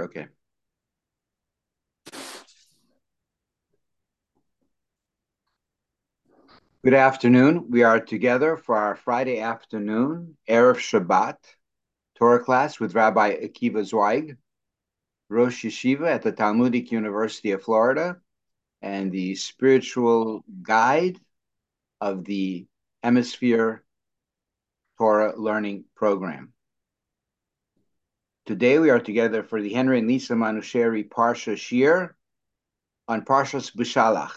Okay. Good afternoon. We are together for our Friday afternoon Erev Shabbat Torah class with Rabbi Akiva Zweig, Rosh Yeshiva at the Talmudic University of Florida, and the spiritual guide of the Hemisphere Torah Learning Program. Today we are together for the Henry and Lisa Manusheri Parsha Shiur on Parshas Beshalach.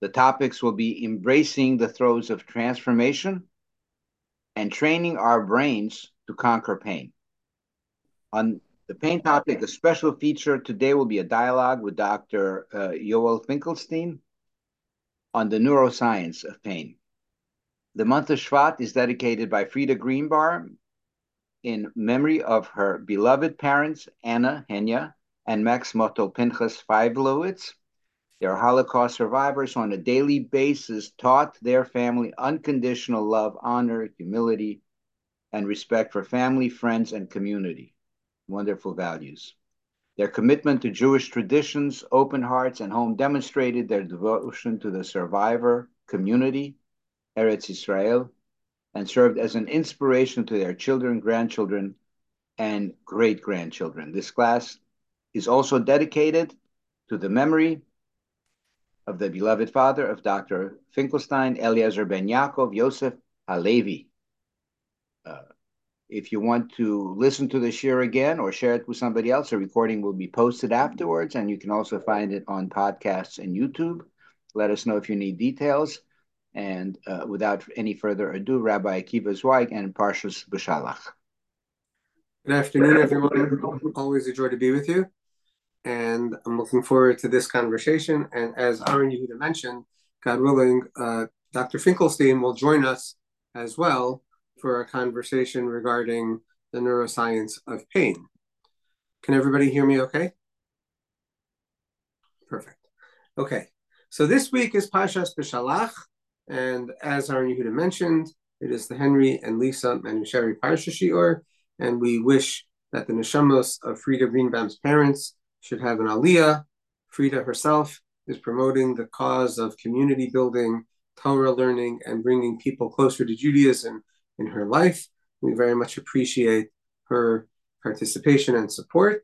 The topics will be embracing the throes of transformation and training our brains to conquer pain. On the pain topic, a special feature today will be a dialogue with Dr. Uh, Yoel Finkelstein on the neuroscience of pain. The month of Shvat is dedicated by Frida Greenbaum in memory of her beloved parents, Anna Henya and Max Moto Pinchas Feivlowitz. Their Holocaust survivors on a daily basis taught their family unconditional love, honor, humility, and respect for family, friends, and community. Wonderful values. Their commitment to Jewish traditions, open hearts, and home demonstrated their devotion to the survivor community, Eretz Israel, and served as an inspiration to their children, grandchildren, and great grandchildren. This class is also dedicated to the memory of the beloved father of Dr. Finkelstein, Eliezer Ben Yaakov, Yosef Halevi. Uh, if you want to listen to the share again or share it with somebody else, a recording will be posted afterwards, and you can also find it on podcasts and YouTube. Let us know if you need details. And uh, without any further ado, Rabbi Akiva Zweig and Parshas Beshalach. Good afternoon, everyone. Always a joy to be with you. And I'm looking forward to this conversation. And as Aaron Yehuda mentioned, God willing, uh, Dr. Finkelstein will join us as well for a conversation regarding the neuroscience of pain. Can everybody hear me okay? Perfect. Okay. So this week is Pashas Beshalach, and as Aaron Yehuda mentioned, it is the Henry and Lisa Manusheri Parsha Shiur, and we wish that the neshamos of Frida Greenbaum's parents should have an aliyah. Frida herself is promoting the cause of community building, Torah learning, and bringing people closer to Judaism in her life. We very much appreciate her participation and support.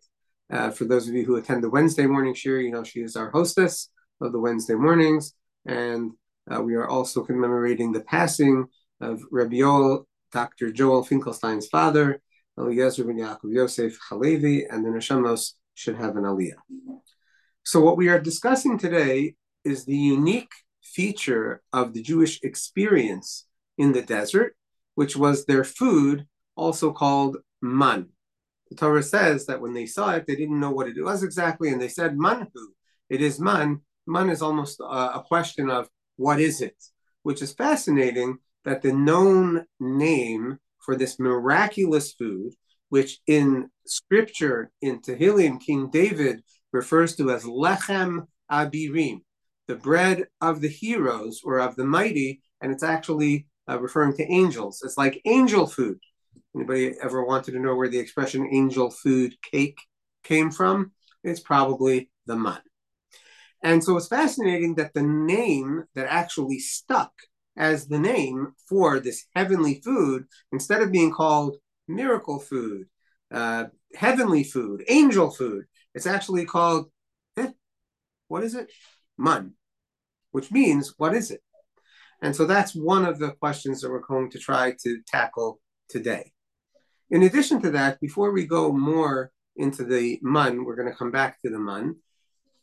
Uh, for those of you who attend the Wednesday morning shiur, you know she is our hostess of the Wednesday mornings, and uh, we are also commemorating the passing of Rabbi Yoel, Dr. Joel Finkelstein's father, Eliezer ben Yaakov Yosef Halevi, and the Neshamos should have an aliyah. So, what we are discussing today is the unique feature of the Jewish experience in the desert, which was their food, also called man. The Torah says that when they saw it, they didn't know what it was exactly, and they said manhu. It is man. Man is almost a, a question of what is it? Which is fascinating that the known name for this miraculous food, which in scripture in Tehillim, King David refers to as lechem abirim, the bread of the heroes or of the mighty, and it's actually uh, referring to angels. It's like angel food. Anybody ever wanted to know where the expression angel food cake came from? It's probably the man. And so it's fascinating that the name that actually stuck as the name for this heavenly food, instead of being called miracle food, uh, heavenly food, angel food, it's actually called, eh, what is it? Mun, which means, what is it? And so that's one of the questions that we're going to try to tackle today. In addition to that, before we go more into the mun, we're going to come back to the man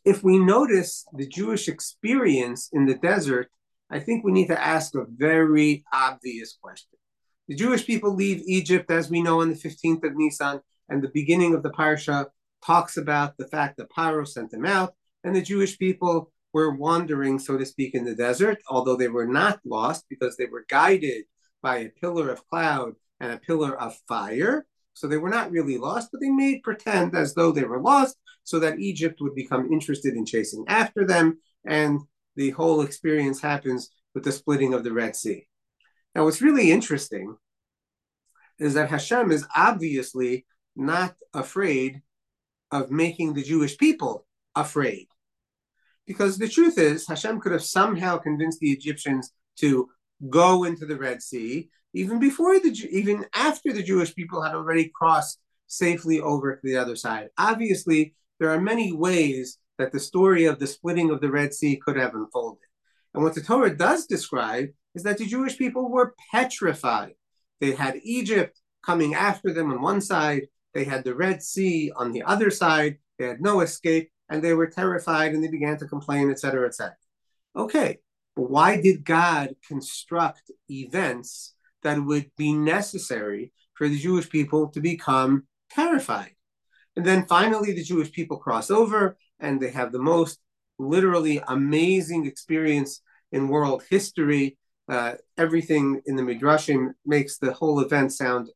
if we notice the Jewish experience in the desert, I think we need to ask a very obvious question. The Jewish people leave Egypt, as we know, on the 15th of Nisan, and the beginning of the parsha talks about the fact that Paro sent them out, and the Jewish people were wandering, so to speak, in the desert, although they were not lost because they were guided by a pillar of cloud and a pillar of fire. So they were not really lost, but they made pretend as though they were lost so that Egypt would become interested in chasing after them. And the whole experience happens with the splitting of the Red Sea. Now, what's really interesting is that Hashem is obviously not afraid of making the Jewish people afraid. Because the truth is, Hashem could have somehow convinced the Egyptians to go into the Red Sea, even before the even after the Jewish people had already crossed safely over to the other side. Obviously, there are many ways that the story of the splitting of the Red Sea could have unfolded. And what the Torah does describe is that the Jewish people were petrified. They had Egypt coming after them on one side, they had the Red Sea on the other side, they had no escape, and they were terrified and they began to complain, etc., etc. Okay, but why did God construct events that would be necessary for the Jewish people to become terrified? And then finally, the Jewish people cross over and they have the most literally amazing experience in world history. Uh, everything in the Midrashim makes the whole event sound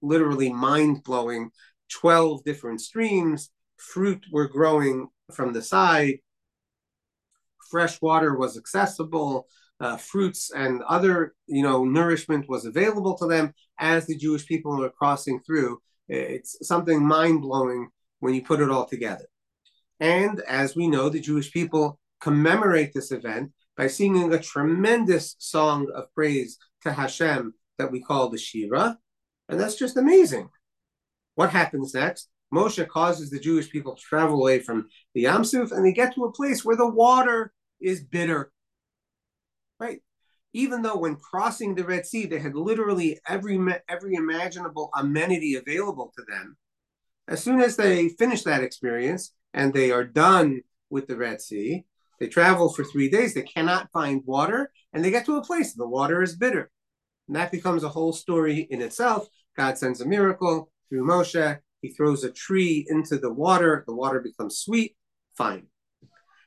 literally mind blowing. 12 different streams, fruit were growing from the side, fresh water was accessible, uh, fruits and other you know nourishment was available to them as the Jewish people were crossing through. It's something mind blowing when you put it all together. And as we know, the Jewish people commemorate this event by singing a tremendous song of praise to Hashem that we call the Shira. And that's just amazing. What happens next? Moshe causes the Jewish people to travel away from the Yamsuf and they get to a place where the water is bitter. Right? Even though when crossing the Red Sea, they had literally every, every imaginable amenity available to them, as soon as they finish that experience and they are done with the Red Sea, they travel for three days, they cannot find water, and they get to a place, the water is bitter. And that becomes a whole story in itself. God sends a miracle through Moshe. He throws a tree into the water. The water becomes sweet. Fine.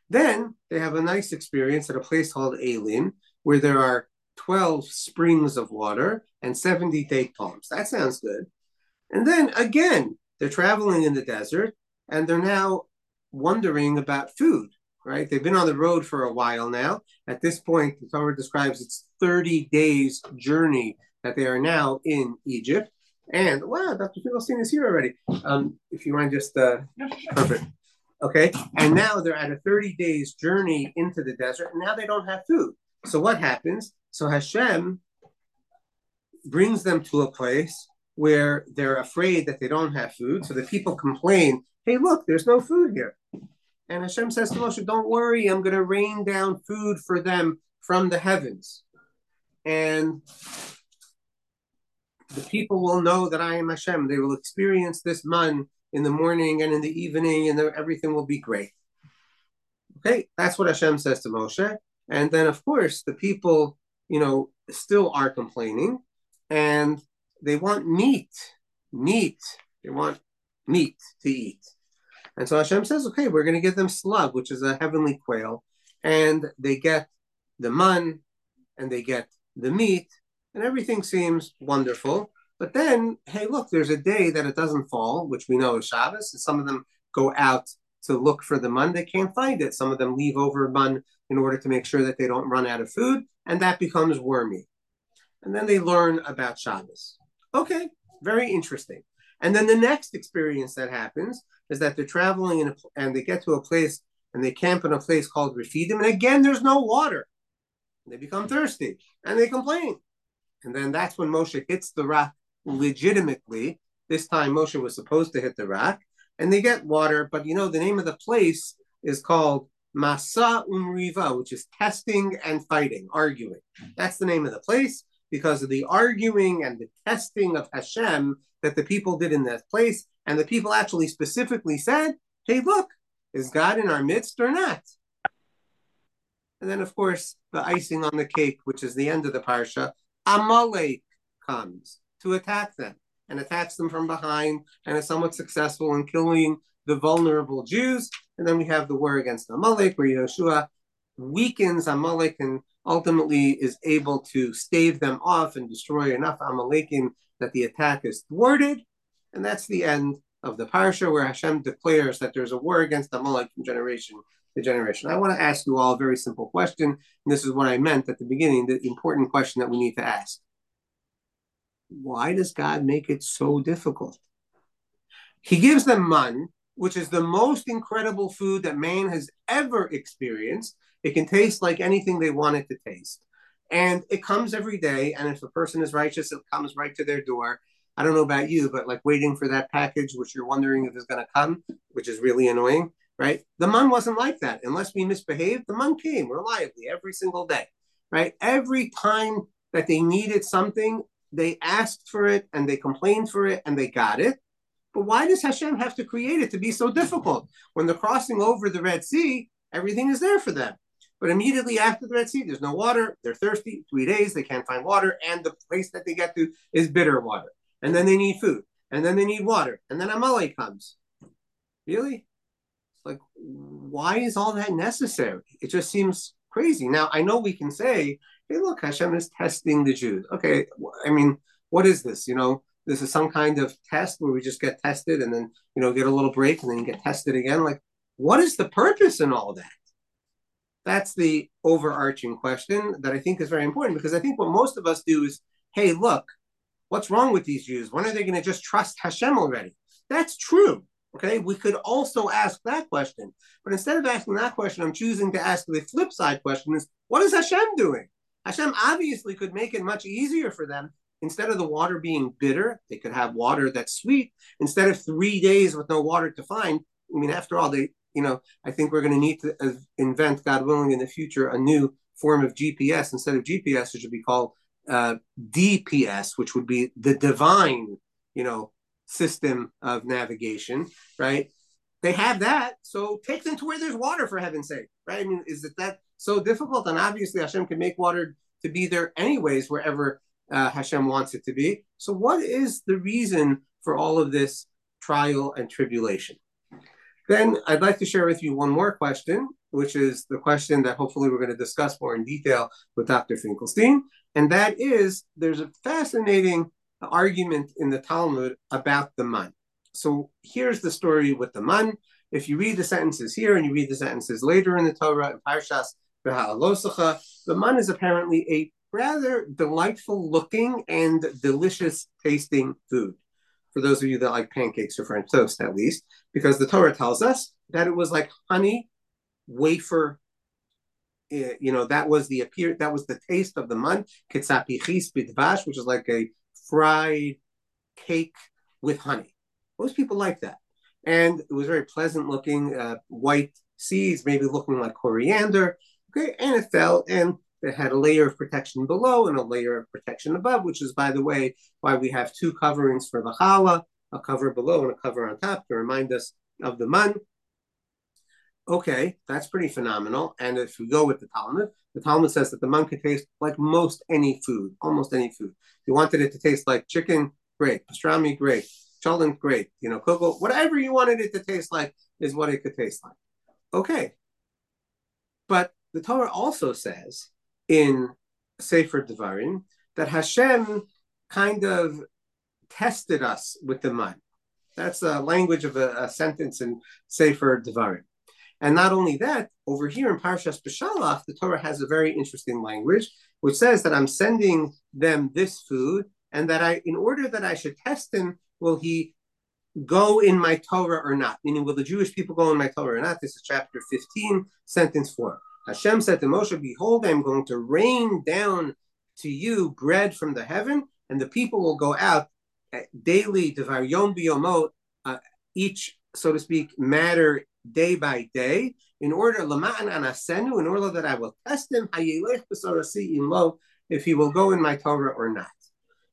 Then they have a nice experience at a place called Elim, where there are 12 springs of water and 70 date palms. That sounds good. And then again, they're traveling in the desert and they're now wondering about food, right? They've been on the road for a while now. At this point, the Torah describes it's 30 days journey that they are now in Egypt. And wow, Dr. Finkelstein is here already. Um, if you mind just uh, perfect. Okay. And now they're at a 30 days journey into the desert, and now they don't have food. So what happens? So Hashem brings them to a place where they're afraid that they don't have food. So the people complain, hey, look, there's no food here. And Hashem says to Moshe, don't worry, I'm going to rain down food for them from the heavens. And the people will know that I am Hashem. They will experience this man in the morning and in the evening, and everything will be great. Okay, that's what Hashem says to Moshe. And then, of course, the people, you know, still are complaining, and they want meat, meat. They want meat to eat. And so Hashem says, okay, we're going to give them slav, which is a heavenly quail, and they get the mun, and they get the meat, and everything seems wonderful. But then, hey, look, there's a day that it doesn't fall, which we know is Shabbos, and some of them go out to look for the mun. They can't find it. Some of them leave over mun in order to make sure that they don't run out of food, and that becomes wormy. And then they learn about Shabbos. Okay, very interesting. And then the next experience that happens is that they're traveling in a, and they get to a place and they camp in a place called Refidim, and again, there's no water. They become thirsty and they complain. And then that's when Moshe hits the rock legitimately. This time Moshe was supposed to hit the rock and they get water, but you know, the name of the place is called Masa Umriva, which is testing and fighting, arguing. That's the name of the place because of the arguing and the testing of Hashem that the people did in that place. And the people actually specifically said, hey, look, is God in our midst or not? And then, of course, the icing on the cake, which is the end of the parsha, Amalek comes to attack them and attacks them from behind and is somewhat successful in killing the vulnerable Jews. And then we have the war against Amalek, where Yehoshua weakens Amalek and ultimately is able to stave them off and destroy enough Amalekim that the attack is thwarted. And that's the end of the parsha where Hashem declares that there's a war against Amalek from generation to generation. I want to ask you all a very simple question. And this is what I meant at the beginning the important question that we need to ask. Why does God make it so difficult? He gives them man, which is the most incredible food that man has ever experienced. It can taste like anything they want it to taste. And it comes every day. And if a person is righteous, it comes right to their door. I don't know about you, but like waiting for that package, which you're wondering if it's going to come, which is really annoying, right? The man wasn't like that. Unless we misbehaved, the man came reliably every single day, right? Every time that they needed something, they asked for it and they complained for it and they got it. But why does Hashem have to create it to be so difficult? When they're crossing over the Red Sea, everything is there for them. But immediately after the Red Sea, there's no water. They're thirsty. Three days, they can't find water. And the place that they get to is bitter water. And then they need food. And then they need water. And then Amalek comes. Really? It's like, why is all that necessary? It just seems crazy. Now, I know we can say, hey, look, Hashem is testing the Jews. Okay, I mean, what is this? You know, this is some kind of test where we just get tested and then you know get a little break and then get tested again. Like what is the purpose in all that? That's the overarching question that i think is very important because i think what most of us do is hey look what's wrong with these jews? When are they going to just trust hashem already? That's true okay? We could also ask that question. But instead of asking that question i'm choosing to ask the flip side question is what is hashem doing hashem obviously could make it much easier for them Instead of the water being bitter, they could have water that's sweet. Instead of three days with no water to find, I mean, after all, they, you know, I think we're going to need to invent, God willing, in the future, a new form of GPS. Instead of GPS, it should be called uh, DPS, which would be the divine, you know, system of navigation, right? They have that, so take them to where there's water, for heaven's sake, right? I mean, is it that so difficult? And obviously, Hashem can make water to be there anyways, wherever uh, Hashem wants it to be. So, what is the reason for all of this trial and tribulation? Then I'd like to share with you one more question, which is the question that hopefully we're going to discuss more in detail with Dr. Finkelstein. And that is there's a fascinating argument in the Talmud about the man. So here's the story with the man. If you read the sentences here and you read the sentences later in the Torah, in Parshas the man is apparently a rather delightful looking and delicious tasting food. For those of you that like pancakes or French toast, at least, because the Torah tells us that it was like honey, wafer. Eh, you know that was the appear that was the taste of the man kitzapichis bidvash, which is like a fried cake with honey. Most people like that, and it was very pleasant looking, uh, white seeds, maybe looking like coriander. Okay, and it fell, and that had a layer of protection below and a layer of protection above, which is, by the way, why we have two coverings for the challah, a cover below and a cover on top to remind us of the man. Okay, that's pretty phenomenal. And if we go with the Talmud, the Talmud says that the man can taste like most any food, almost any food. If you wanted it to taste like chicken, great. Pastrami, great. Cholent, great. You know, cocoa, whatever you wanted it to taste like is what it could taste like. Okay. But the Torah also says in Sefer Devarim that Hashem kind of tested us with the mun. That's the language of a, a, sentence in Sefer Devarim. And not only that, over here in Parshas Beshalach, the Torah has a very interesting language, which says that I'm sending them this food, and that I, in order that I should test him, will he go in my Torah or not? Meaning, will the Jewish people go in my Torah or not? This is chapter 15, sentence 4. Hashem said to Moshe, Behold, I am going to rain down to you bread from the heaven, and the people will go out daily, devar yom biyomot, uh, each, so to speak, matter day by day, in order anasenu, in order that I will test him, if he will go in my Torah or not.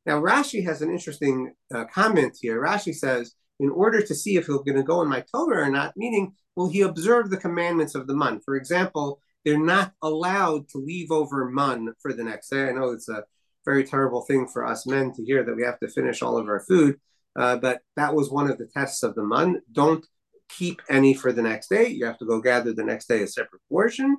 Now, Rashi has an interesting uh, comment here. Rashi says, in order to see if he's going to go in my Torah or not, meaning, will he observe the commandments of the mun? For example, they're not allowed to leave over mun for the next day. I know it's a very terrible thing for us men to hear that we have to finish all of our food, uh, but that was one of the tests of the mun. Don't keep any for the next day. You have to go gather the next day a separate portion,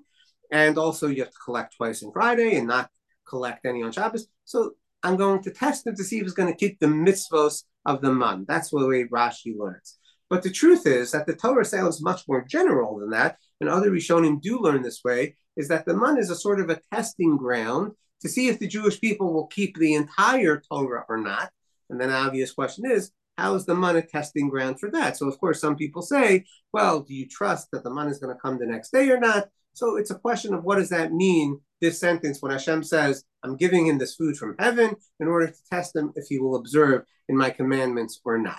and also you have to collect twice on Friday and not collect any on Shabbos. So I'm going to test him to see if he's going to keep the mitzvos of the mun. That's the way Rashi learns. But the truth is that the Torah sounds much more general than that, and other Rishonim do learn this way, is that the man is a sort of a testing ground to see if the Jewish people will keep the entire Torah or not. And then the obvious question is, how is the man a testing ground for that? So, of course, some people say, well, do you trust that the man is going to come the next day or not? So it's a question of what does that mean, this sentence, when Hashem says, I'm giving him this food from heaven in order to test him if he will observe in my commandments or not.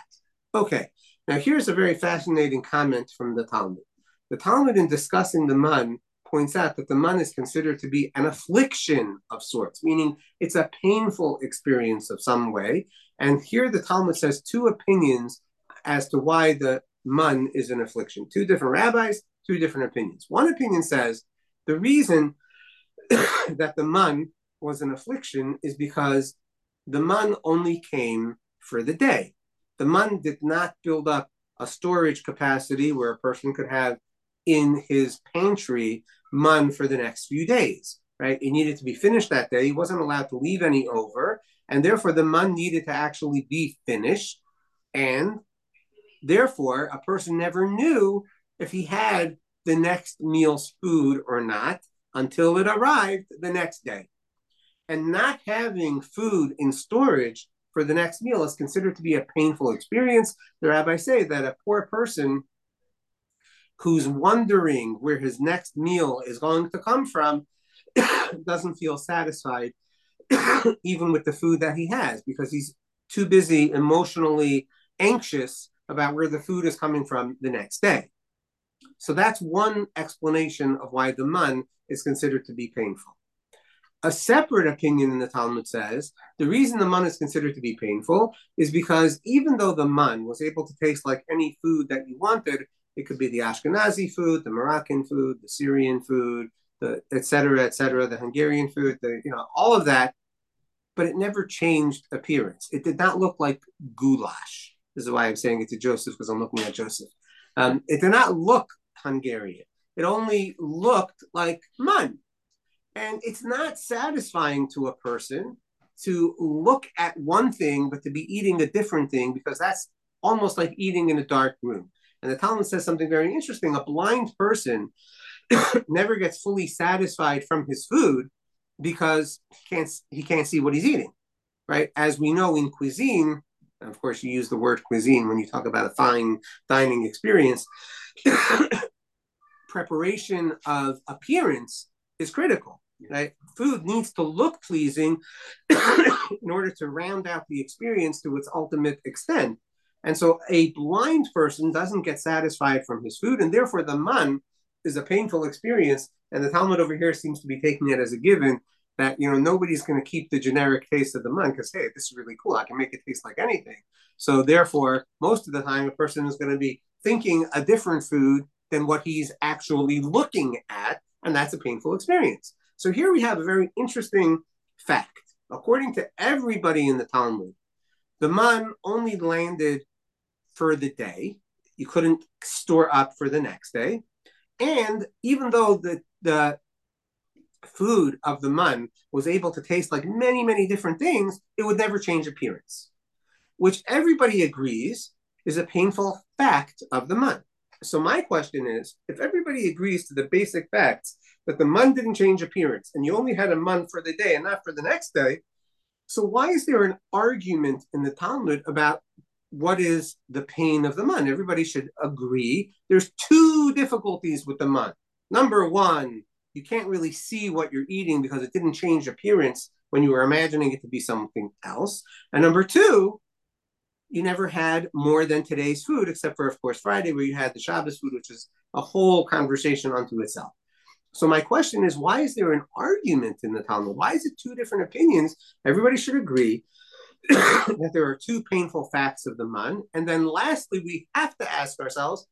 Okay, now here's a very fascinating comment from the Talmud. The Talmud, in discussing the man, points out that the man is considered to be an affliction of sorts, meaning it's a painful experience of some way. And here the Talmud says two opinions as to why the man is an affliction. Two different rabbis, two different opinions. One opinion says the reason that the man was an affliction is because the man only came for the day. The man did not build up a storage capacity where a person could have in his pantry man for the next few days, right? It needed to be finished that day. He wasn't allowed to leave any over. And therefore, the man needed to actually be finished. And therefore, a person never knew if he had the next meal's food or not until it arrived the next day. And not having food in storage for the next meal is considered to be a painful experience. The rabbis say that a poor person who's wondering where his next meal is going to come from doesn't feel satisfied even with the food that he has because he's too busy emotionally anxious about where the food is coming from the next day. So that's one explanation of why the man is considered to be painful. A separate opinion in the Talmud says the reason the man is considered to be painful is because even though the man was able to taste like any food that you wanted, it could be the Ashkenazi food, the Moroccan food, the Syrian food, the et cetera, et cetera, the Hungarian food, the you know, all of that. But it never changed appearance. It did not look like goulash. This is why I'm saying it to Joseph because I'm looking at Joseph. Um, it did not look Hungarian. It only looked like man. And it's not satisfying to a person to look at one thing, but to be eating a different thing because that's almost like eating in a dark room. And the Talmud says something very interesting. A blind person never gets fully satisfied from his food because he can't he can't see what he's eating, right? As we know in cuisine, of course, you use the word cuisine when you talk about a fine dining experience. preparation of appearance is critical. Right? Food needs to look pleasing in order to round out the experience to its ultimate extent. And so a blind person doesn't get satisfied from his food, and therefore the man is a painful experience. And the Talmud over here seems to be taking it as a given that you know nobody's going to keep the generic taste of the man because hey, this is really cool. I can make it taste like anything. So therefore, most of the time, a person is going to be thinking a different food than what he's actually looking at, and that's a painful experience. So here we have a very interesting fact. According to everybody in the Talmud, the man only landed for the day. You couldn't store up for the next day. And even though the, the food of the man was able to taste like many, many different things, it would never change appearance, which everybody agrees is a painful fact of the man. So my question is, if everybody agrees to the basic facts that the man didn't change appearance and you only had a man for the day and not for the next day, so why is there an argument in the Talmud about what is the pain of the man? Everybody should agree. There's two difficulties with the man. Number one, you can't really see what you're eating because it didn't change appearance when you were imagining it to be something else. And number two, you never had more than today's food, except for, of course, Friday, where you had the Shabbos food, which is a whole conversation unto itself. So my question is, why is there an argument in the Talmud? Why is it two different opinions? Everybody should agree that there are two painful facts of the man. And then lastly, we have to ask ourselves,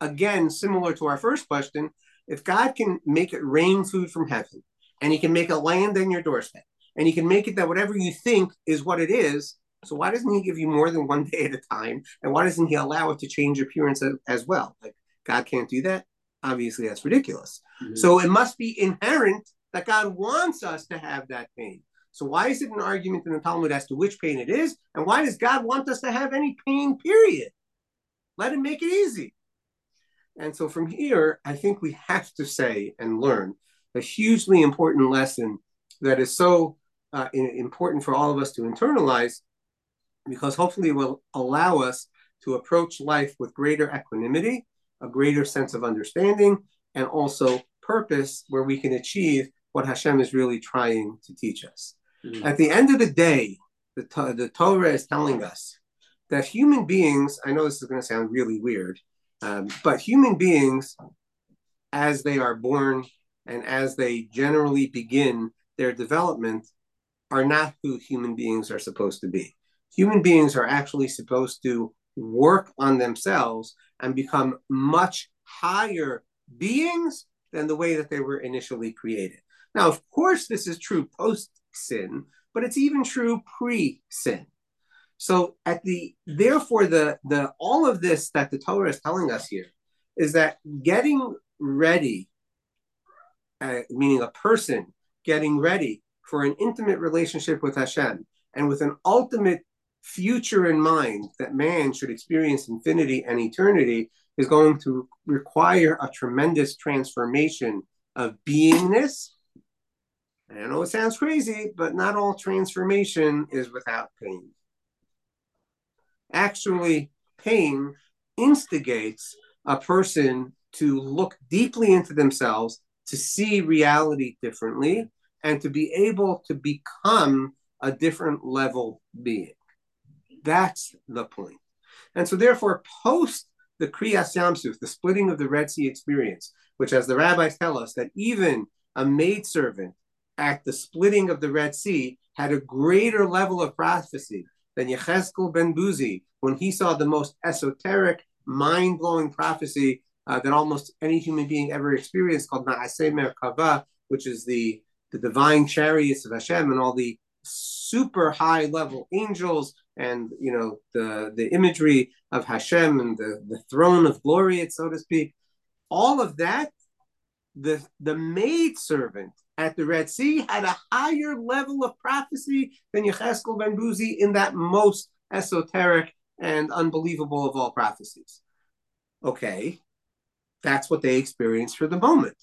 again, similar to our first question, if God can make it rain food from heaven, and he can make it land on your doorstep, and he can make it that whatever you think is what it is, so why doesn't he give you more than one day at a time? And why doesn't he allow it to change appearance as well? Like God can't do that? Obviously, that's ridiculous. Mm-hmm. So it must be inherent that God wants us to have that pain. So why is it an argument in the Talmud as to which pain it is? And why does God want us to have any pain, period? Let him make it easy. And so from here, I think we have to say and learn a hugely important lesson that is so uh, important for all of us to internalize because hopefully it will allow us to approach life with greater equanimity, a greater sense of understanding, and also purpose where we can achieve what Hashem is really trying to teach us. Mm-hmm. At the end of the day, the, the Torah is telling us that human beings, I know this is going to sound really weird, um, but human beings, as they are born and as they generally begin their development, are not who human beings are supposed to be. Human beings are actually supposed to work on themselves and become much higher beings than the way that they were initially created. Now, of course, this is true post sin, but it's even true pre sin. So at the therefore the the all of this that the Torah is telling us here is that getting ready, uh, meaning a person getting ready for an intimate relationship with Hashem and with an ultimate future in mind that man should experience infinity and eternity is going to require a tremendous transformation of beingness. I know it sounds crazy, but not all transformation is without pain actually pain instigates a person to look deeply into themselves, to see reality differently, and to be able to become a different level being. That's the point. And so, therefore, post the Kriyas Yamsuf, the splitting of the Red Sea experience, which, as the rabbis tell us, that even a maidservant at the splitting of the Red Sea had a greater level of prophecy than Yechezkel ben Buzi when he saw the most esoteric, mind blowing prophecy uh, that almost any human being ever experienced called Ma'aseh Merkava, which is the, the divine chariots of Hashem and all the super high level angels and you know the the imagery of Hashem and the, the throne of glory, so to speak. All of that, the the maid servant at the Red Sea had a higher level of prophecy than Yecheskel ben Buzi in that most esoteric and unbelievable of all prophecies. Okay, that's what they experienced for the moment.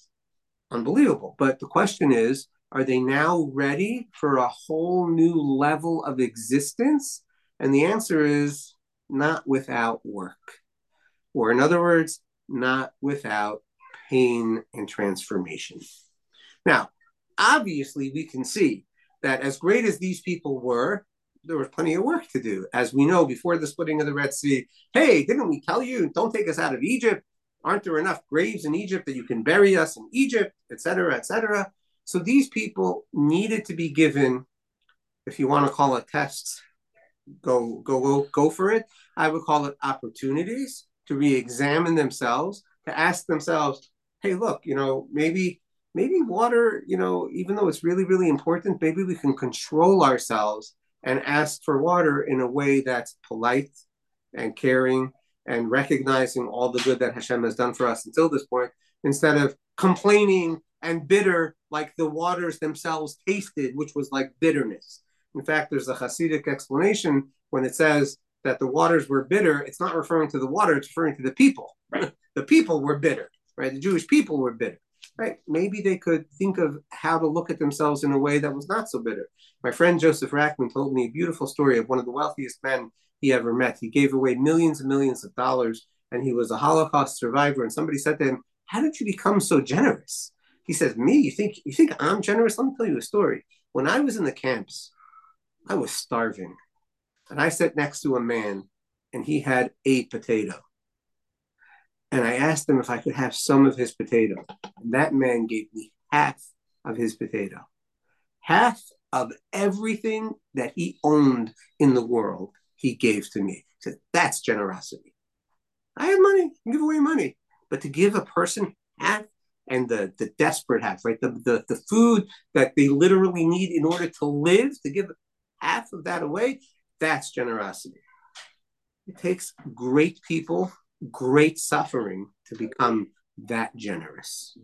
Unbelievable. But the question is, are they now ready for a whole new level of existence? And the answer is not without work. Or, in other words, not without pain and transformation. Now, obviously we can see that as great as these people were, there was plenty of work to do. As we know before the splitting of the Red Sea, hey, didn't we tell you, don't take us out of Egypt? Aren't there enough graves in Egypt that you can bury us in Egypt, etc., etc.? So these people needed to be given, if you want to call it tests, go go go go for it. I would call it opportunities to re-examine themselves, to ask themselves, hey, look, you know, maybe maybe water, you know, even though it's really, really important, maybe we can control ourselves and ask for water in a way that's polite and caring and recognizing all the good that Hashem has done for us until this point, instead of complaining and bitter like the waters themselves tasted, which was like bitterness. In fact, there's a Hasidic explanation when it says that the waters were bitter, it's not referring to the water, it's referring to the people. the people were bitter, right? The Jewish people were bitter right? Maybe they could think of how to look at themselves in a way that was not so bitter. My friend Joseph Rackman told me a beautiful story of one of the wealthiest men he ever met. He gave away millions and millions of dollars, and he was a Holocaust survivor. And somebody said to him, "How did you become so generous?" He says, "Me? You think you think I'm generous? Let me tell you a story. When I was in the camps, I was starving, and I sat next to a man, and he had a potato." and I asked him if I could have some of his potato. That man gave me half of his potato, half of everything that he owned in the world. He gave to me. He said, "That's generosity." I have money, give away money, but to give a person half and the the desperate half, right? The, the the food that they literally need in order to live, to give half of that away, that's generosity. It takes great people great suffering to become that generous.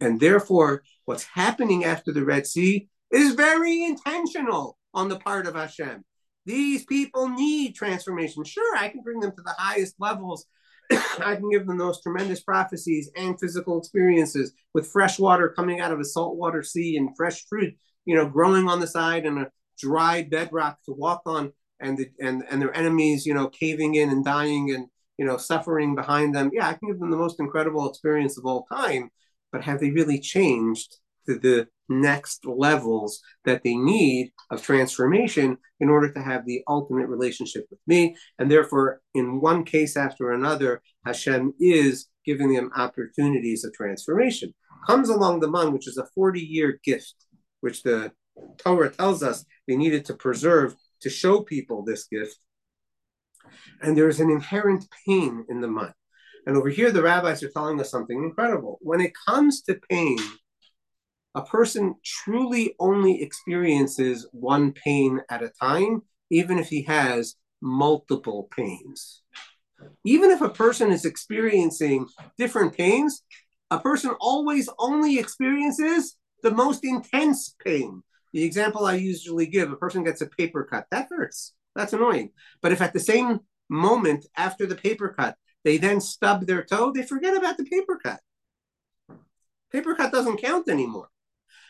And therefore, what's happening after the Red Sea is very intentional on the part of Hashem. These people need transformation. Sure, I can bring them to the highest levels. I can give them those tremendous prophecies and physical experiences with fresh water coming out of a saltwater sea and fresh fruit, you know, growing on the side and a dry bedrock to walk on. and the, and and their enemies, you know, caving in and dying and you know suffering behind them. Yeah, I can give them the most incredible experience of all time, but have they really changed to the next levels that they need of transformation in order to have the ultimate relationship with me. And therefore, in one case after another, Hashem is giving them opportunities of transformation. Comes along the man, which is a 40 year gift, which the Torah tells us they needed to preserve to show people this gift. And there's an inherent pain in the mun. And over here, the rabbis are telling us something incredible. When it comes to pain, a person truly only experiences one pain at a time, even if he has multiple pains. Even if a person is experiencing different pains, a person always only experiences the most intense pain. The example I usually give a person gets a paper cut, that hurts. That's annoying. But if at the same moment after the paper cut, they then stub their toe, they forget about the paper cut. Paper cut doesn't count anymore.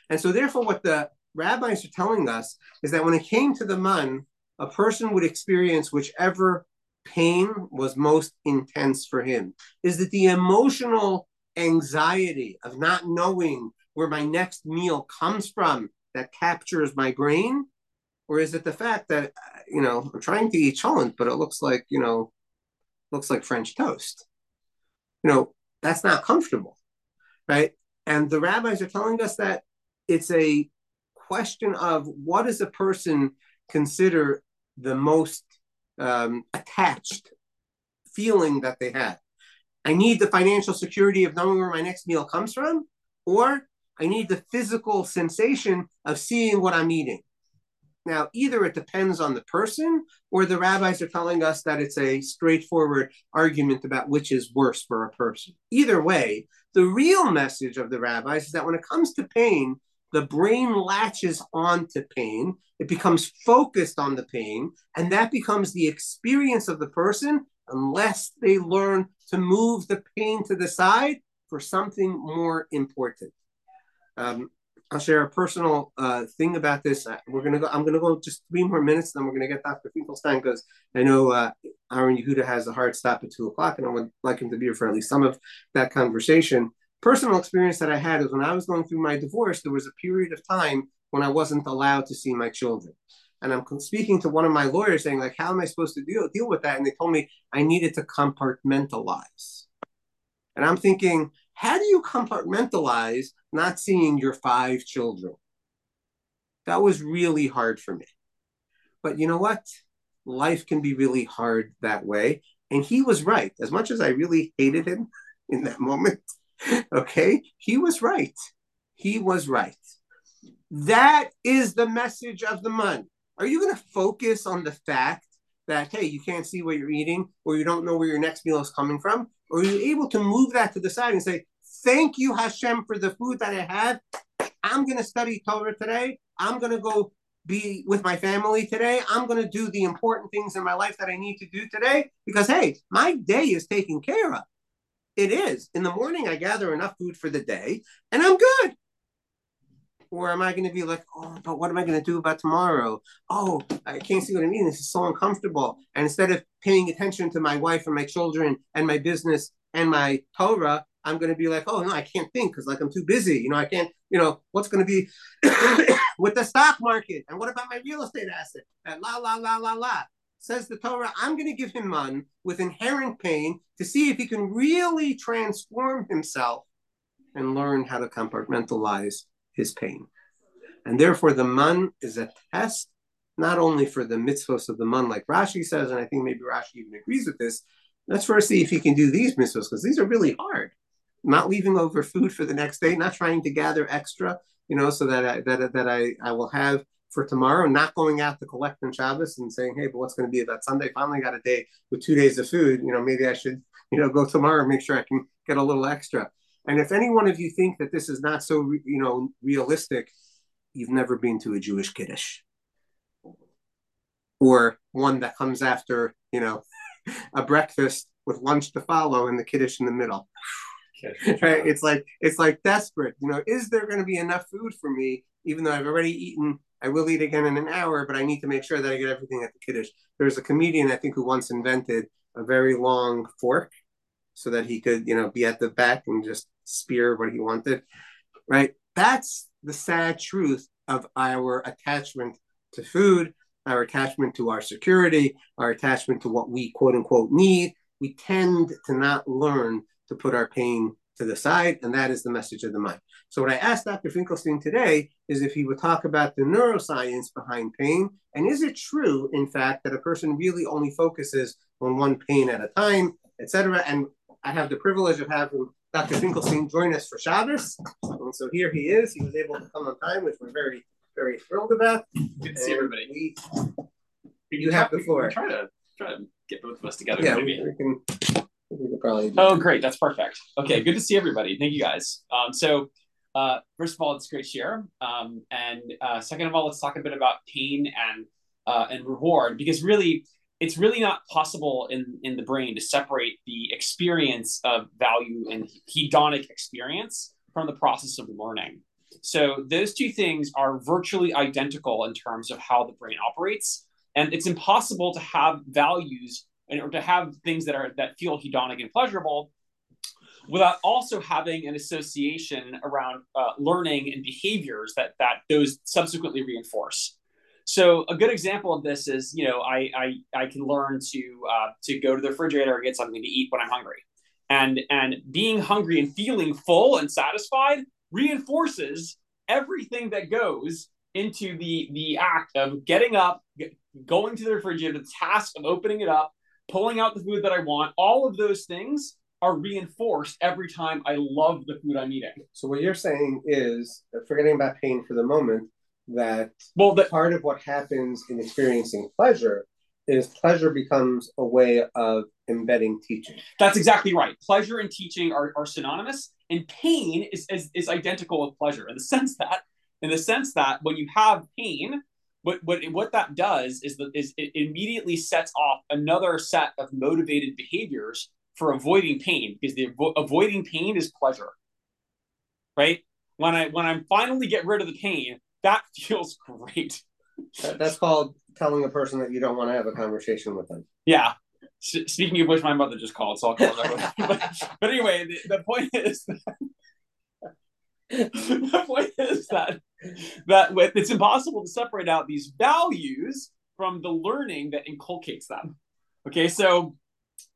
And so, therefore, what the rabbis are telling us is that when it came to the man, a person would experience whichever pain was most intense for him. Is that the emotional anxiety of not knowing where my next meal comes from that captures my brain? Or is it the fact that, you know, I'm trying to eat cholent, but it looks like, you know, looks like French toast? You know, that's not comfortable, right? And the rabbis are telling us that it's a question of what does a person consider the most um, attached feeling that they have. I need the financial security of knowing where my next meal comes from, or I need the physical sensation of seeing what I'm eating. Now, either it depends on the person, or the rabbis are telling us that it's a straightforward argument about which is worse for a person. Either way, the real message of the rabbis is that when it comes to pain, the brain latches onto pain, it becomes focused on the pain, and that becomes the experience of the person unless they learn to move the pain to the side for something more important. Um, I'll share a personal uh, thing about this. We're gonna go. I'm gonna go just three more minutes, then we're gonna get Dr. Finkelstein because I know uh, Aaron Yehuda has a hard stop at two o'clock, and I would like him to be here for at least some of that conversation personal experience that I had is when I was going through my divorce, there was a period of time when I wasn't allowed to see my children. And I'm speaking to one of my lawyers saying, like, how am I supposed to deal, deal with that? And they told me I needed to compartmentalize. And I'm thinking, how do you compartmentalize not seeing your five children? That was really hard for me. But you know what? Life can be really hard that way. And he was right. As much as I really hated him in that moment, okay? He was right. He was right. That is the message of the mun. Are you going to focus on the fact that, hey, you can't see what you're eating or you don't know where your next meal is coming from? Or are you able to move that to the side and say, thank you, Hashem, for the food that I have? I'm going to study Torah today. I'm going to go be with my family today. I'm going to do the important things in my life that I need to do today because, hey, my day is taken care of. It is. In the morning, I gather enough food for the day and I'm good. Or am I going to be like, oh, but what am I going to do about tomorrow? Oh, I can't see what I mean. This is so uncomfortable. And instead of paying attention to my wife and my children and my business and my Torah, I'm going to be like, oh, no, I can't think because like I'm too busy. You know, I can't, you know, what's going to be with the stock market? And what about my real estate asset? And la, la, la, la, la says the Torah, I'm going to give him man with inherent pain to see if he can really transform himself and learn how to compartmentalize his pain. And therefore, the man is a test not only for the mitzvahs of the man, like Rashi says, and I think maybe Rashi even agrees with this. Let's first see if he can do these mitzvahs because these are really hard. Not leaving over food for the next day, not trying to gather extra, you know, so that I, that, that I, I will have for tomorrow, not going out to collect on Shabbos and saying, hey, but what's going to be about Sunday? Finally got a day with two days of food. You know, maybe I should, you know, go tomorrow and make sure I can get a little extra. And if any one of you think that this is not so, you know, realistic, you've never been to a Jewish Kiddush or one that comes after, you know, a breakfast with lunch to follow and the Kiddush in the middle. Right? It's like it's like desperate. You know, is there going to be enough food for me, even though I've already eaten I will eat again in an hour, but I need to make sure that I get everything at the kiddush. There's a comedian I think who once invented a very long fork so that he could, you know, be at the back and just spear what he wanted. Right? That's the sad truth of our attachment to food, our attachment to our security, our attachment to what we quote unquote need. We tend to not learn to put our pain to the side, and that is the message of the mind. So, what I asked Dr. Finkelstein today is if he would talk about the neuroscience behind pain, and is it true, in fact, that a person really only focuses on one pain at a time, etc. And I have the privilege of having Dr. Finkelstein join us for Shabbos, and so here he is. He was able to come on time, which we're very, very thrilled about. Good to see everybody. We, you have the floor. Try to try to get both of us together. Yeah, maybe. we can. We probably. Oh, great. That's perfect. Okay, good to see everybody. Thank you guys. Um, so, uh, first of all, it's great to share. Um, and uh, second of all, let's talk a bit about pain and uh, and reward because really, it's really not possible in in the brain to separate the experience of value and hedonic experience from the process of learning. So those two things are virtually identical in terms of how the brain operates, and it's impossible to have values or to have things that are that feel hedonic and pleasurable without also having an association around uh, learning and behaviors that that those subsequently reinforce. So a good example of this is, you know, I I, I can learn to uh, to go to the refrigerator and get something to eat when I'm hungry, and and being hungry and feeling full and satisfied reinforces everything that goes into the the act of getting up, going to the refrigerator, the task of opening it up, pulling out the food that I want. All of those things are reinforced every time I love the food I'm eating. So what you're saying is, uh, forgetting about pain for the moment, that Well, the, part of what happens in experiencing pleasure is pleasure becomes a way of embedding teaching. That's exactly right. Pleasure and teaching are, are synonymous, and pain is, is is identical with pleasure in the sense that in the sense that when you have pain, what what what that does is that is it immediately sets off another set of motivated behaviors for avoiding pain because the avo- avoiding pain is pleasure. Right? When I when I finally get rid of the pain, that feels great. That's called telling a person that you don't want to have a conversation with them. Yeah. S- speaking of which, my mother just called, so I'll call her. but, but anyway, the, the point is that the point is that that with, it's impossible to separate out these values from the learning that inculcates them. Okay, so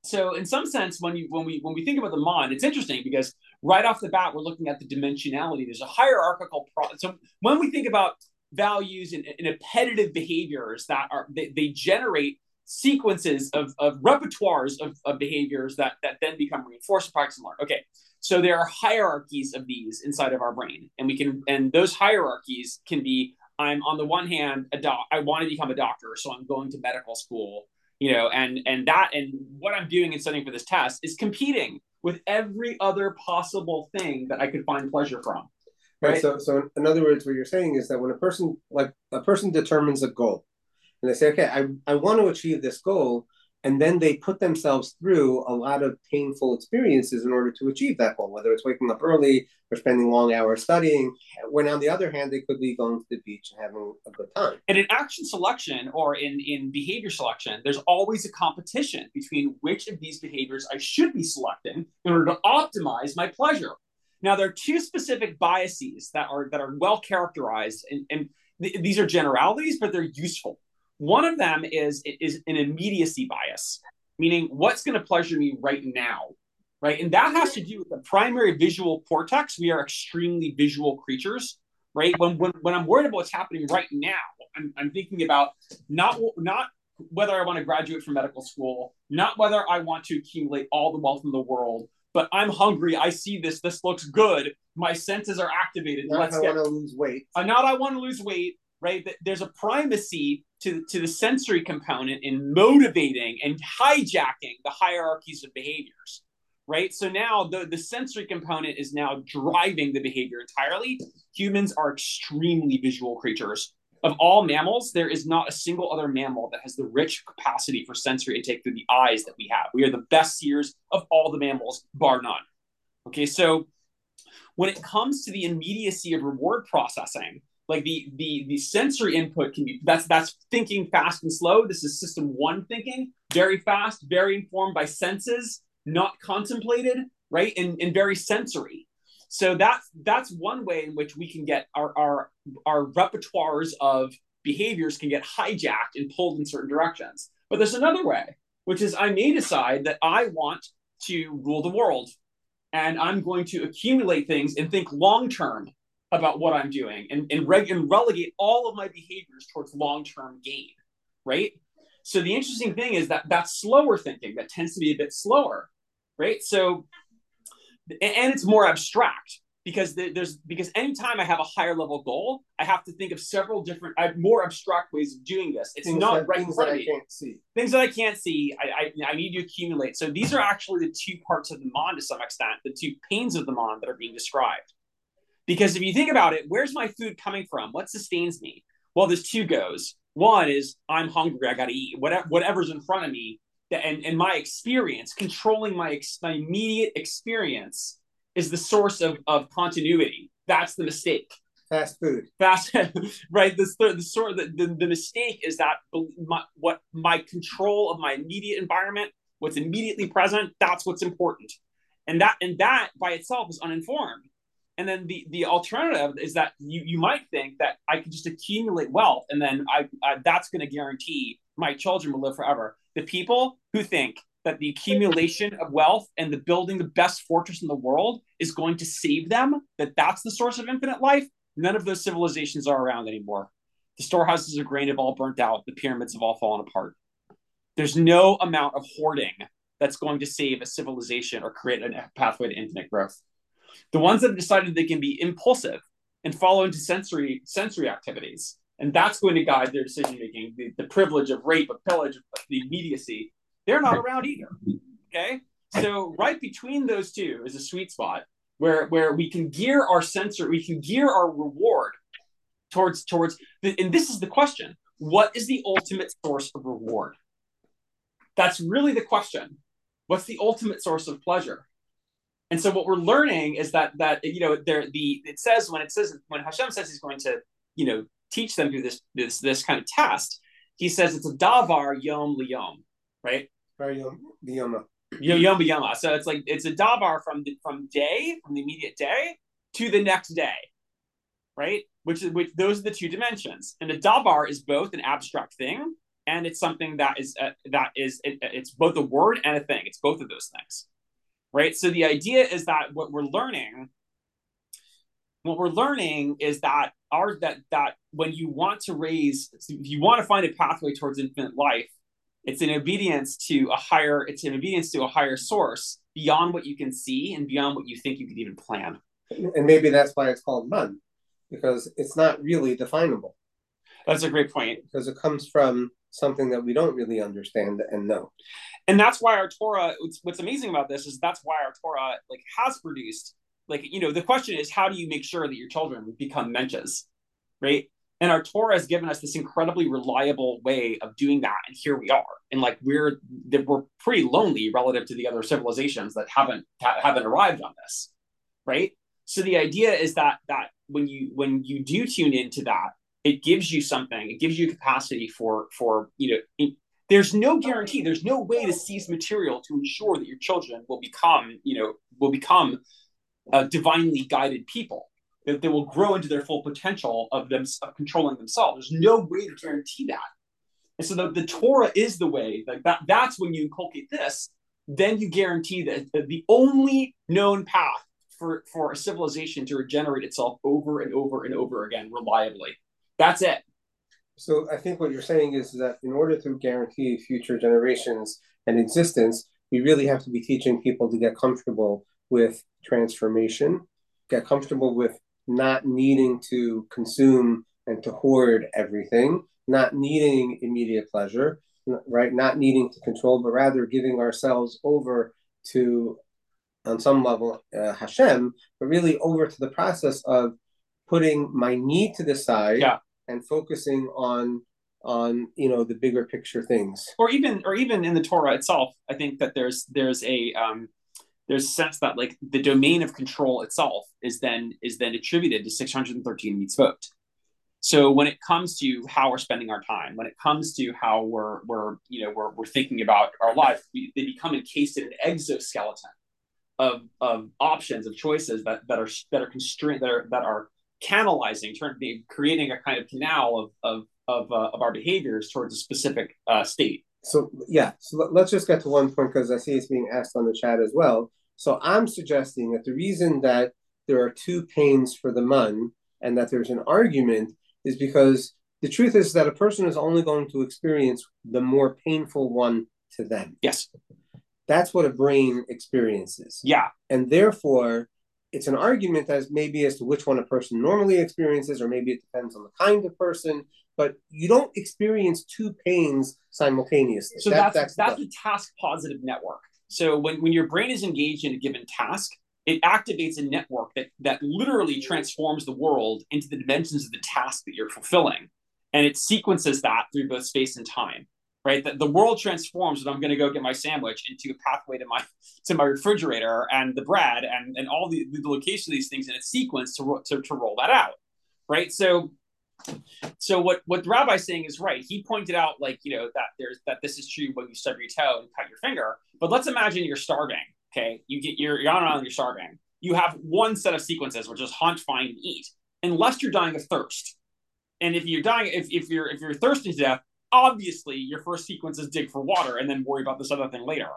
so in some sense, when you when we when we think about the mind, it's interesting because right off the bat we're looking at the dimensionality. There's a hierarchical pro. So when we think about values and, and appetitive behaviors that are they, they generate sequences of, of repertoires of, of behaviors that that then become reinforced practice and learn. Okay, so there are hierarchies of these inside of our brain, and we can and those hierarchies can be I'm on the one hand a doc I want to become a doctor, so I'm going to medical school, you know, and and that and what I'm doing in studying for this test is competing with every other possible thing that I could find pleasure from. Right. Right. So, so in other words, what you're saying is that when a person, like a person, determines a goal, and they say, "Okay, I I want to achieve this goal," and then they put themselves through a lot of painful experiences in order to achieve that goal, whether it's waking up early or spending long hours studying. When on the other hand, they could be going to the beach and having a good time. And in action selection or in, in behavior selection, there's always a competition between which of these behaviors I should be selecting in order to optimize my pleasure. Now, there are two specific biases that are that are well characterized, and, and th- these are generalities, but they're useful. One of them is is an immediacy bias, meaning what's going to pleasure me right now, right? And that has to do with the primary visual cortex. We are extremely visual creatures, right? When when, when I'm worried about what's happening right now, I'm, I'm thinking about not not whether I want to graduate from medical school, not whether I want to accumulate all the wealth in the world, but I'm hungry. I see this. This looks good. My senses are activated. Not Let's I get want to lose weight. uh, not I want to lose weight, right? There's a primacy to, to the sensory component in motivating and hijacking the hierarchies of behaviors, right? So now the, the sensory component is now driving the behavior entirely. Humans are extremely visual creatures. Of all mammals, there is not a single other mammal that has the rich capacity for sensory intake through the eyes that we have. We are the best seers of all the mammals, bar none. Okay, so when it comes to the immediacy of reward processing, like the the the sensory input can be that's that's thinking fast and slow. This is system one thinking, very fast, very informed by senses, not contemplated, right? And, and very sensory. So that's that's one way in which we can get our our our repertoires of behaviors can get hijacked and pulled in certain directions. But there's another way, which is I may decide that I want to rule the world and I'm going to accumulate things and think long term about what I'm doing and, and, reg- and relegate all of my behaviors towards long term gain, right? So the interesting thing is that that's slower thinking that tends to be a bit slower, right? So, and it's more abstract because there's because anytime I have a higher level goal, I have to think of several different, I have more abstract ways of doing this. It's things not that, right in things that I can't see. Things that I can't see, I, I, I need to accumulate. So these are actually the two parts of the mun to some extent, the two pains of the mun that are being described. Because if you think about it, where's my food coming from? What sustains me? Well, there's two goes. One is I'm hungry, I got to eat. Whatever, whatever's in front of me, and, and my experience, controlling my, ex, my immediate experience is the source of, of continuity. That's the mistake. Fast food. Fast, right? The, the, the sort the, the, the mistake is that my, what my control of my immediate environment, what's immediately present, that's what's important. And that and that by itself is uninformed. And then the the alternative is that you you might think that I can just accumulate wealth and then I, I that's going to guarantee my children will live forever. The people who think that the accumulation of wealth and the building the best fortress in the world is going to save them, that that's the source of infinite life, none of those civilizations are around anymore. The storehouses of grain have all burnt out, the pyramids have all fallen apart. There's no amount of hoarding that's going to save a civilization or create a pathway to infinite growth. The ones that have decided they can be impulsive and follow into sensory sensory activities, and that's going to guide their decision making. The, the privilege of rape, of pillage, of the immediacy, they're not around either. Okay, so right between those two is a sweet spot where where we can gear our sensor, we can gear our reward towards towards. The, and this is the question: What is the ultimate source of reward? That's really the question. What's the ultimate source of pleasure? And so what we're learning is that that you know there the it says when it says when Hashem says he's going to you know teach them through this this this kind of test, he says it's a davar yom liyom, right? Yom liyoma. Yom. So it's like it's a davar from the, from day from the immediate day to the next day, right? Which is which those are the two dimensions. And a davar is both an abstract thing and it's something that is uh, that is it, it's both a word and a thing. It's both of those things right? So the idea is that what we're learning what we're learning is that our that that when you want to raise if you want to find a pathway towards infinite life it's an obedience to a higher it's an obedience to a higher source beyond what you can see and beyond what you think you could even plan. And maybe that's why it's called man, because it's not really definable, that's a great point. Because it comes from something that we don't really understand and know. And that's why our torah what's, amazing about this is that's why our torah like has produced like you know the question is how do you make sure that your children become mensches right? And our torah has given us this incredibly reliable way of doing that and here we are. And like we're we're pretty lonely relative to the other civilizations that haven't ha- haven't arrived on this right? So the idea is that that when you when you do tune into that it gives you something. It gives you capacity for for you know there's no guarantee there's no way to seize material to ensure that your children will become you know will become uh, divinely guided people that they will grow into their full potential of them of controlling themselves. There's no way to guarantee that. And so the, the torah is the way like that that's when you inculcate this then you guarantee that the only known path for for a civilization to regenerate itself over and over and over again reliably that's it So I think what you're saying is that in order to guarantee future generations and existence, we really have to be teaching people to get comfortable with transformation, get comfortable with not needing to consume and to hoard everything, not needing immediate pleasure, right? Not needing to control, but rather giving ourselves over to, on some level, uh, Hashem, but really over to the process of putting my need to the side Yeah. And focusing on on you know the bigger picture things. or even or even in the torah itself i think that there's there's a um there's a sense that like the domain of control itself is then is then attributed to 613 mitzvot So when it comes to how we're spending our time, when it comes to how we're we're you know we're we're thinking about our life, we, they become encased in an exoskeleton of of options of choices that that are that are constrained that are that are canalizing, turn, creating a kind of canal of of of, uh, of our behaviors towards a specific uh, state. So yeah, so let's just get to one point because I see it's being asked on the chat as well. So I'm suggesting that the reason that there are two pains for the mun and that there's an argument is because the truth is that a person is only going to experience the more painful one to them. Yes. That's what a brain experiences. Yeah. And therefore, it's an argument as maybe as to which one a person normally experiences, or maybe it depends on the kind of person. But you don't experience two pains simultaneously. So that, that's that's, that's the task positive network. So when, when your brain is engaged in a given task, it activates a network that that literally transforms the world into the dimensions of the task that you're fulfilling. And it sequences that through both space and time right? That the world transforms when I'm going to go get my sandwich into a pathway to my to my refrigerator and the bread and and all the, the location of these things in a sequence to, to to roll that out, right? So so what what the rabbi's saying is right. He pointed out like you know that there's that this is true when you stub your toe and cut your finger. But let's imagine you're starving. Okay, you get you're, you're on and you're starving. You have one set of sequences, which is hunt, find, and eat, unless you're dying of thirst. And if you're dying, if, if you're if you're thirsty to death, obviously your first sequence is dig for water and then worry about this other thing later.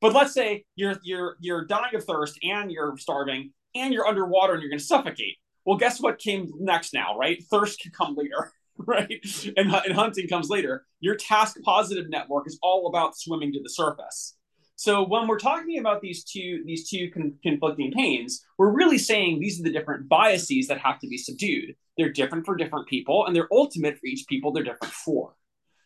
But let's say you're you're you're dying of thirst and you're starving and you're underwater and you're going to suffocate. Well, guess what came next now, right? Thirst can come later, right? And, and hunting comes later. Your task positive network is all about swimming to the surface. So when we're talking about these two these two con- conflicting pains, we're really saying these are the different biases that have to be subdued. They're different for different people, and they're ultimate for each people. They're different for.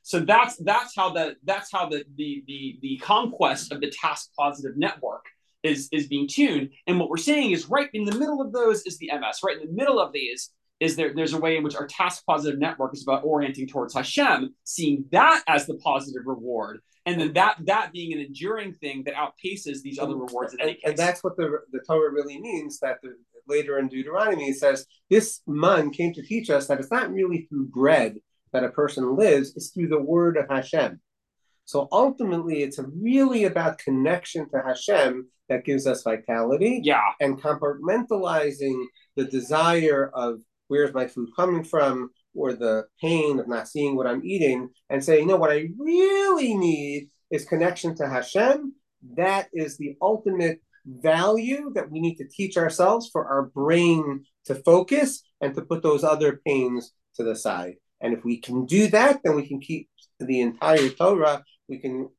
So that's that's how the that's how the the the, the conquest of the task positive network is is being tuned. And what we're saying is right in the middle of those is the MS. Right in the middle of these is there there's a way in which our task positive network is about orienting towards Hashem, seeing that as the positive reward, and then that that being an enduring thing that outpaces these other rewards and. And that's what the the Torah really means. That the, later in Deuteronomy it says this man came to teach us that it's not really through bread that a person lives is through the word of Hashem. So ultimately, it's really about connection to Hashem that gives us vitality. Yeah. And compartmentalizing the desire of where's my food coming from or the pain of not seeing what I'm eating and saying, you know, what I really need is connection to Hashem. That is the ultimate value that we need to teach ourselves for our brain to focus and to put those other pains to the side. And if we can do that, then we can keep the entire Torah. We can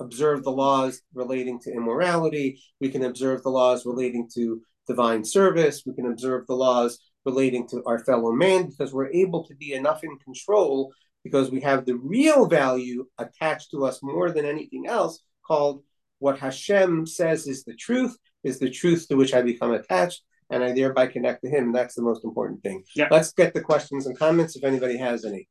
observe the laws relating to immorality. We can observe the laws relating to divine service. We can observe the laws relating to our fellow man because we're able to be enough in control because we have the real value attached to us more than anything else called what Hashem says is the truth, is the truth to which I become attached, and I thereby connect to him. That's the most important thing. Yeah. Let's get the questions and comments if anybody has any.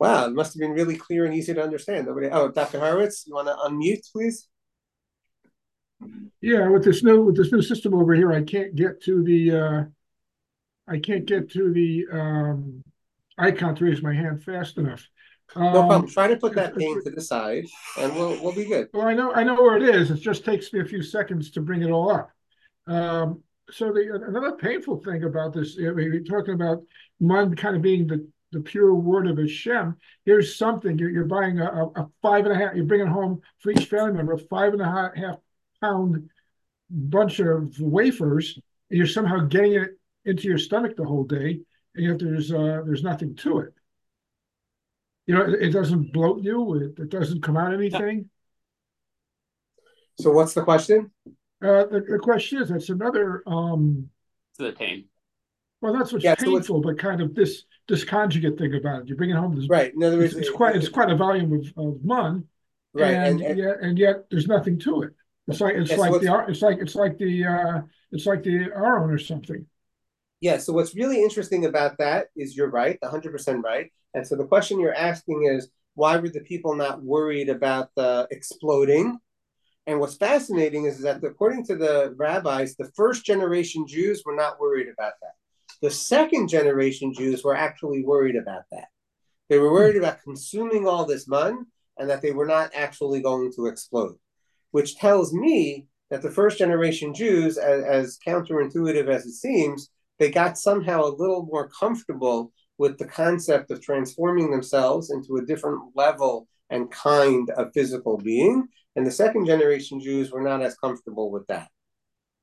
Wow, it must have been really clear and easy to understand. Nobody. Oh, Dr. Horowitz, you want to unmute, please? Yeah, with this new with this new system over here, I can't get to the uh, I can't get to the um, I can't raise my hand fast enough. Um, no problem. Try to put that pain to the side, and we'll we'll be good. Well, I know I know where it is. It just takes me a few seconds to bring it all up. Um, so the another painful thing about this, I mean, you're talking about mun kind of being the the pure word of Hashem. Here's something you're, you're buying a, a, five and a half. You're bringing home for each family member a five and a half pound bunch of wafers. And you're somehow getting it into your stomach the whole day yet there's uh, there's nothing to it. You know, it, it doesn't bloat you. It, it, doesn't come out anything. So what's the question? Uh, the, the question is that's another. Um, to the pain. Well, that's what's yeah, painful, so but kind of this this conjugate thing about it. You're bringing home this. Right. In other words, it's, it's quite it's quite a volume of, of mun. Right. And, and, and, yet, and yet there's nothing to it. It's like it's like the it's like it's like the uh, it's like the Aron or something. Yeah, so what's really interesting about that is you're right, 100% right. And so the question you're asking is why were the people not worried about the exploding? And what's fascinating is that according to the rabbis, the first generation Jews were not worried about that. The second generation Jews were actually worried about that. They were worried about consuming all this mun and that they were not actually going to explode, which tells me that the first generation Jews, as, as counterintuitive as it seems, they got somehow a little more comfortable with the concept of transforming themselves into a different level and kind of physical being. And the second generation Jews were not as comfortable with that.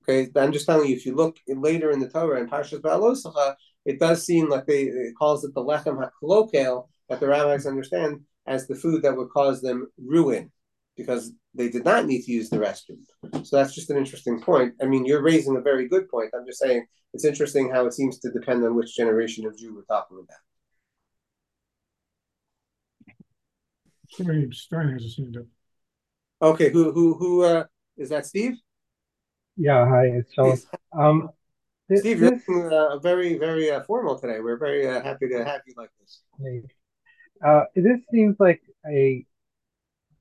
Okay, but I'm just telling you, if you look later in the Torah in Parshas Beha'aloscha, it does seem like they it calls it the lechem hakolokel that the rabbis understand as the food that would cause them ruin because they did not need to use the restroom. So that's just an interesting point. I mean, you're raising a very good point. I'm just saying it's interesting how it seems to depend on which generation of Jew we're talking about. Somebody Stein has a hand up. Okay, who who who uh, is that? Steve. Yeah, hi, it's Sean. Um, th- Steve, you're looking, uh, very very uh, formal today. We're very uh, happy to have you like this. Uh, this seems like a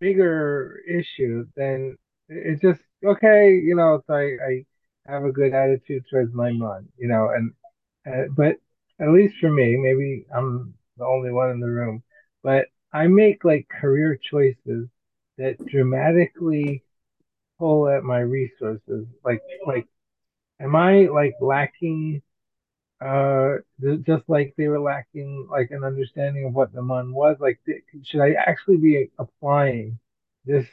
bigger issue than it's just okay. You know, so I, I have a good attitude towards my mom. You know, and uh, but at least for me, maybe I'm the only one in the room, but I make like career choices that dramatically pull at my resources. Like like, am I like lacking uh just like they were lacking like an understanding of what the mun was like should i actually be applying this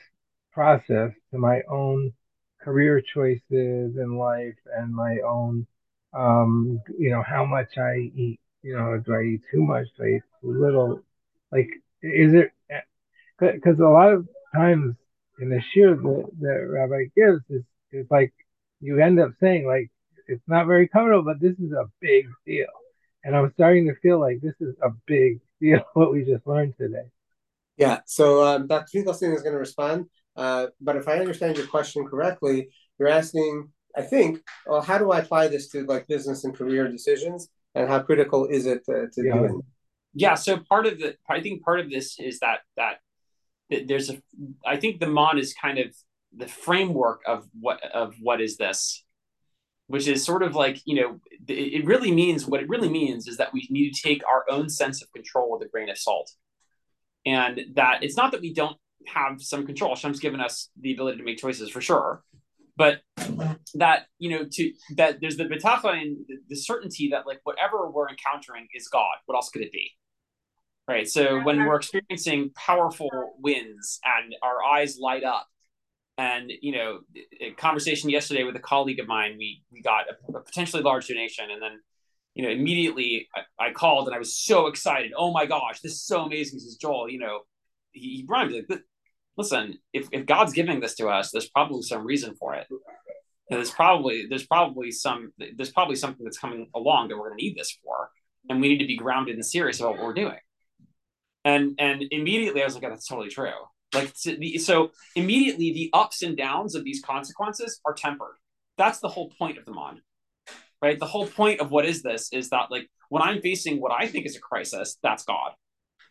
process to my own career choices in life and my own um you know how much i eat? You know do i eat too much? Do i eat too little? Like is it because a lot of times in the shiur that, that rabbi gives is, is like you end up saying like it's not very comfortable, but this is a big deal. And I'm starting to feel like this is a big deal what we just learned today. Yeah. So um, Dr. Finkelstein is going to respond. Uh, but if I understand your question correctly, you're asking, I think, well, how do I apply this to like business and career decisions, and how critical is it to, to yeah. do it? Yeah. So part of the, I think part of this is that that there's a, I think the mun is kind of the framework of what of what is this which is sort of like you know it really means what it really means is that we need to take our own sense of control with a grain of salt. And that it's not that we don't have some control. Hashem's given us the ability to make choices for sure. But that you know to that there's the betacha and the, the certainty that like whatever we're encountering is god. What else could it be? Right? So when we're experiencing powerful winds and our eyes light up and you know a conversation yesterday with a colleague of mine we we got a, a potentially large donation. And then you know immediately I, I, called and i was so excited. Oh my gosh this is so amazing. This is joel you know he, he me like listen if, if god's giving this to us there's probably some reason for it. And there's probably there's probably some there's probably something that's coming along that we're going to need this for. And we need to be grounded and serious about what we're doing. And and immediately i was like oh, that's totally true like so immediately the ups and downs of these consequences are tempered. That's the whole point of the mun. Right? The whole point of what is this is that like when I'm facing what I think is a crisis, that's God.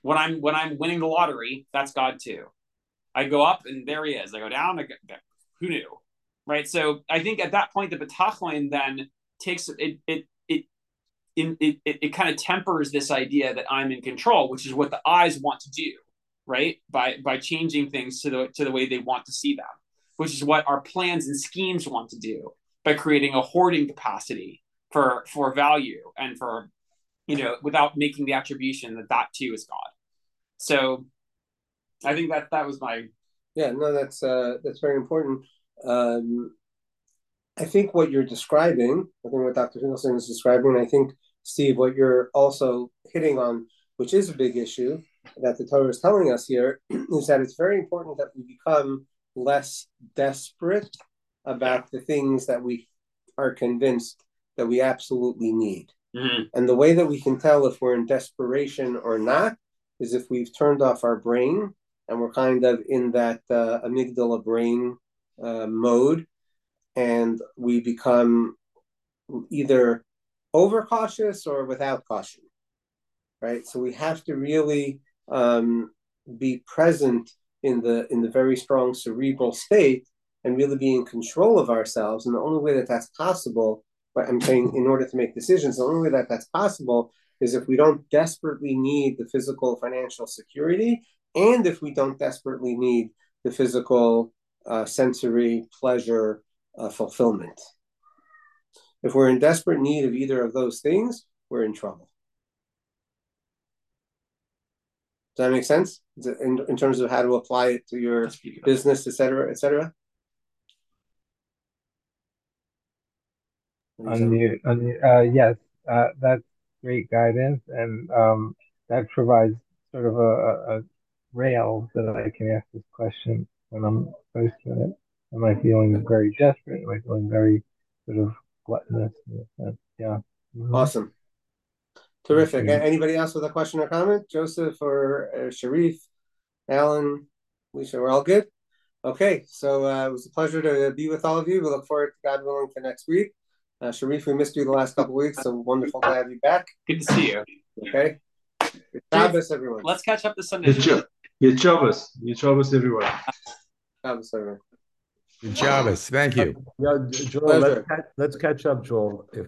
When I'm when I'm winning the lottery, that's God too. I go up and there he is. I go down. I go, who knew? Right. So I think at that point the betachon then takes it it it, it, it, it kind of tempers this idea that I'm in control, which is what the eyes want to do right? By by changing things to the to the way they want to see them which is what our plans and schemes want to do by creating a hoarding capacity for for value and for you know without making the attribution that that too is god. So i think that that was my yeah no that's uh that's very important. Um i think what you're describing i think what dr Finkelstein is describing and i think steve what you're also hitting on which is a big issue that the Torah is telling us here is that it's very important that we become less desperate about the things that we are convinced that we absolutely need. Mm-hmm. And the way that we can tell if we're in desperation or not is if we've turned off our brain and we're kind of in that uh, amygdala brain uh, mode and we become either overcautious or without caution right so we have to really um, be present in the in the very strong cerebral state and really be in control of ourselves. And the only way that that's possible, but I'm saying in order to make decisions, the only way that that's possible is if we don't desperately need the physical financial security and if we don't desperately need the physical uh, sensory pleasure uh, fulfillment. If we're in desperate need of either of those things, we're in trouble. Does that make sense? In, in terms of how to apply it to your business, et cetera, et cetera? Unmute, unmute. Uh, yes, uh, that's great guidance, and um, that provides sort of a, a, rail that I can ask this question when I'm faced with it. Am I feeling very desperate? Am I feeling very sort of gluttonous? Yeah. Mm-hmm. Awesome. Terrific. Anybody else with a question or comment? Joseph or uh, Sharif, Alan, Lisa, we're all good? Okay, so uh, it was a pleasure to be with all of you. We look forward, to God willing, for next week. Uh, Sharif, we missed you the last couple weeks, so wonderful to have you back. Good to see you. Okay. Good Shabbos, everyone. Let's catch up this Sunday. Good Shabbos. Good Shabbos, everyone. Shabbos, everyone. Good Shabbos. Thank you. Yeah, Joel, let's, let's catch up, Joel. If